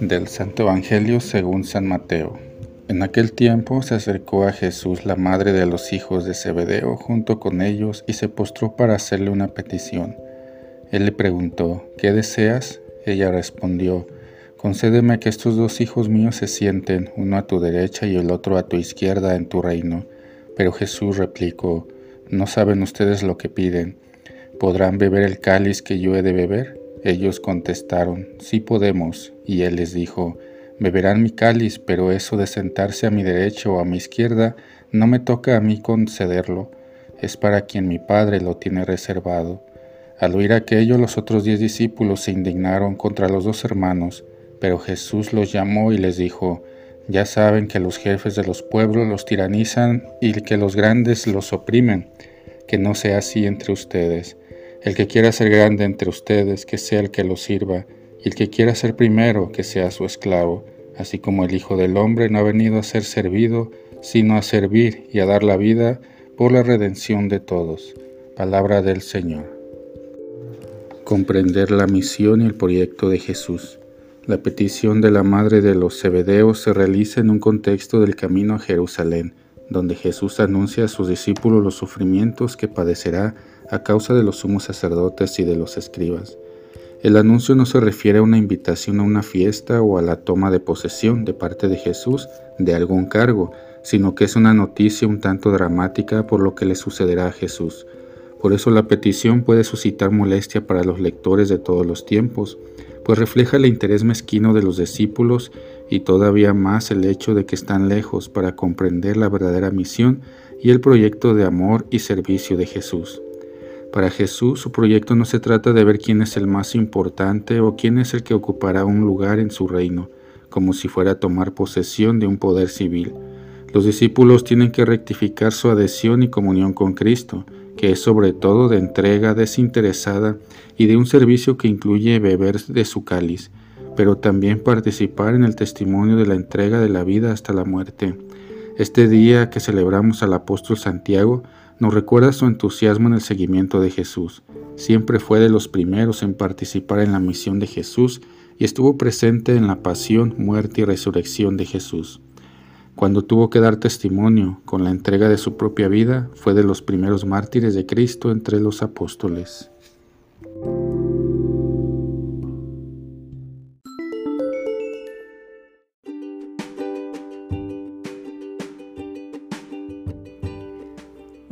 Del Santo Evangelio según San Mateo. En aquel tiempo se acercó a Jesús la madre de los hijos de Zebedeo junto con ellos y se postró para hacerle una petición. Él le preguntó, ¿qué deseas? Ella respondió, concédeme que estos dos hijos míos se sienten, uno a tu derecha y el otro a tu izquierda en tu reino. Pero Jesús replicó, ¿no saben ustedes lo que piden? ¿Podrán beber el cáliz que yo he de beber? Ellos contestaron, sí podemos, y él les dijo, beberán mi cáliz, pero eso de sentarse a mi derecha o a mi izquierda no me toca a mí concederlo, es para quien mi Padre lo tiene reservado. Al oír aquello, los otros diez discípulos se indignaron contra los dos hermanos, pero Jesús los llamó y les dijo, ya saben que los jefes de los pueblos los tiranizan y que los grandes los oprimen, que no sea así entre ustedes el que quiera ser grande entre ustedes, que sea el que lo sirva, y el que quiera ser primero, que sea su esclavo, así como el Hijo del Hombre no ha venido a ser servido, sino a servir y a dar la vida por la redención de todos. Palabra del Señor. Comprender la misión y el proyecto de Jesús. La petición de la madre de los Zebedeos se realiza en un contexto del camino a Jerusalén, donde Jesús anuncia a sus discípulos los sufrimientos que padecerá a causa de los sumos sacerdotes y de los escribas. El anuncio no se refiere a una invitación a una fiesta o a la toma de posesión de parte de Jesús de algún cargo, sino que es una noticia un tanto dramática por lo que le sucederá a Jesús. Por eso la petición puede suscitar molestia para los lectores de todos los tiempos, pues refleja el interés mezquino de los discípulos y todavía más el hecho de que están lejos para comprender la verdadera misión y el proyecto de amor y servicio de Jesús. Para Jesús su proyecto no se trata de ver quién es el más importante o quién es el que ocupará un lugar en su reino, como si fuera a tomar posesión de un poder civil. Los discípulos tienen que rectificar su adhesión y comunión con Cristo, que es sobre todo de entrega desinteresada y de un servicio que incluye beber de su cáliz, pero también participar en el testimonio de la entrega de la vida hasta la muerte. Este día que celebramos al apóstol Santiago nos recuerda su entusiasmo en el seguimiento de Jesús. Siempre fue de los primeros en participar en la misión de Jesús y estuvo presente en la pasión, muerte y resurrección de Jesús. Cuando tuvo que dar testimonio con la entrega de su propia vida, fue de los primeros mártires de Cristo entre los apóstoles.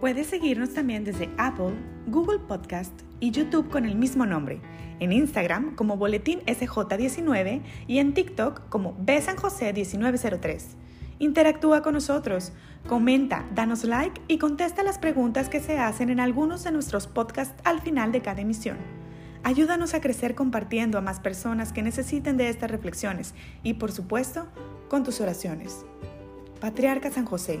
Puedes seguirnos también desde Apple, Google Podcast y YouTube con el mismo nombre, en Instagram como Boletín SJ19 y en TikTok como Besanjose1903. Interactúa con nosotros, comenta, danos like y contesta las preguntas que se hacen en algunos de nuestros podcasts al final de cada emisión. Ayúdanos a crecer compartiendo a más personas que necesiten de estas reflexiones y, por supuesto, con tus oraciones. Patriarca San José,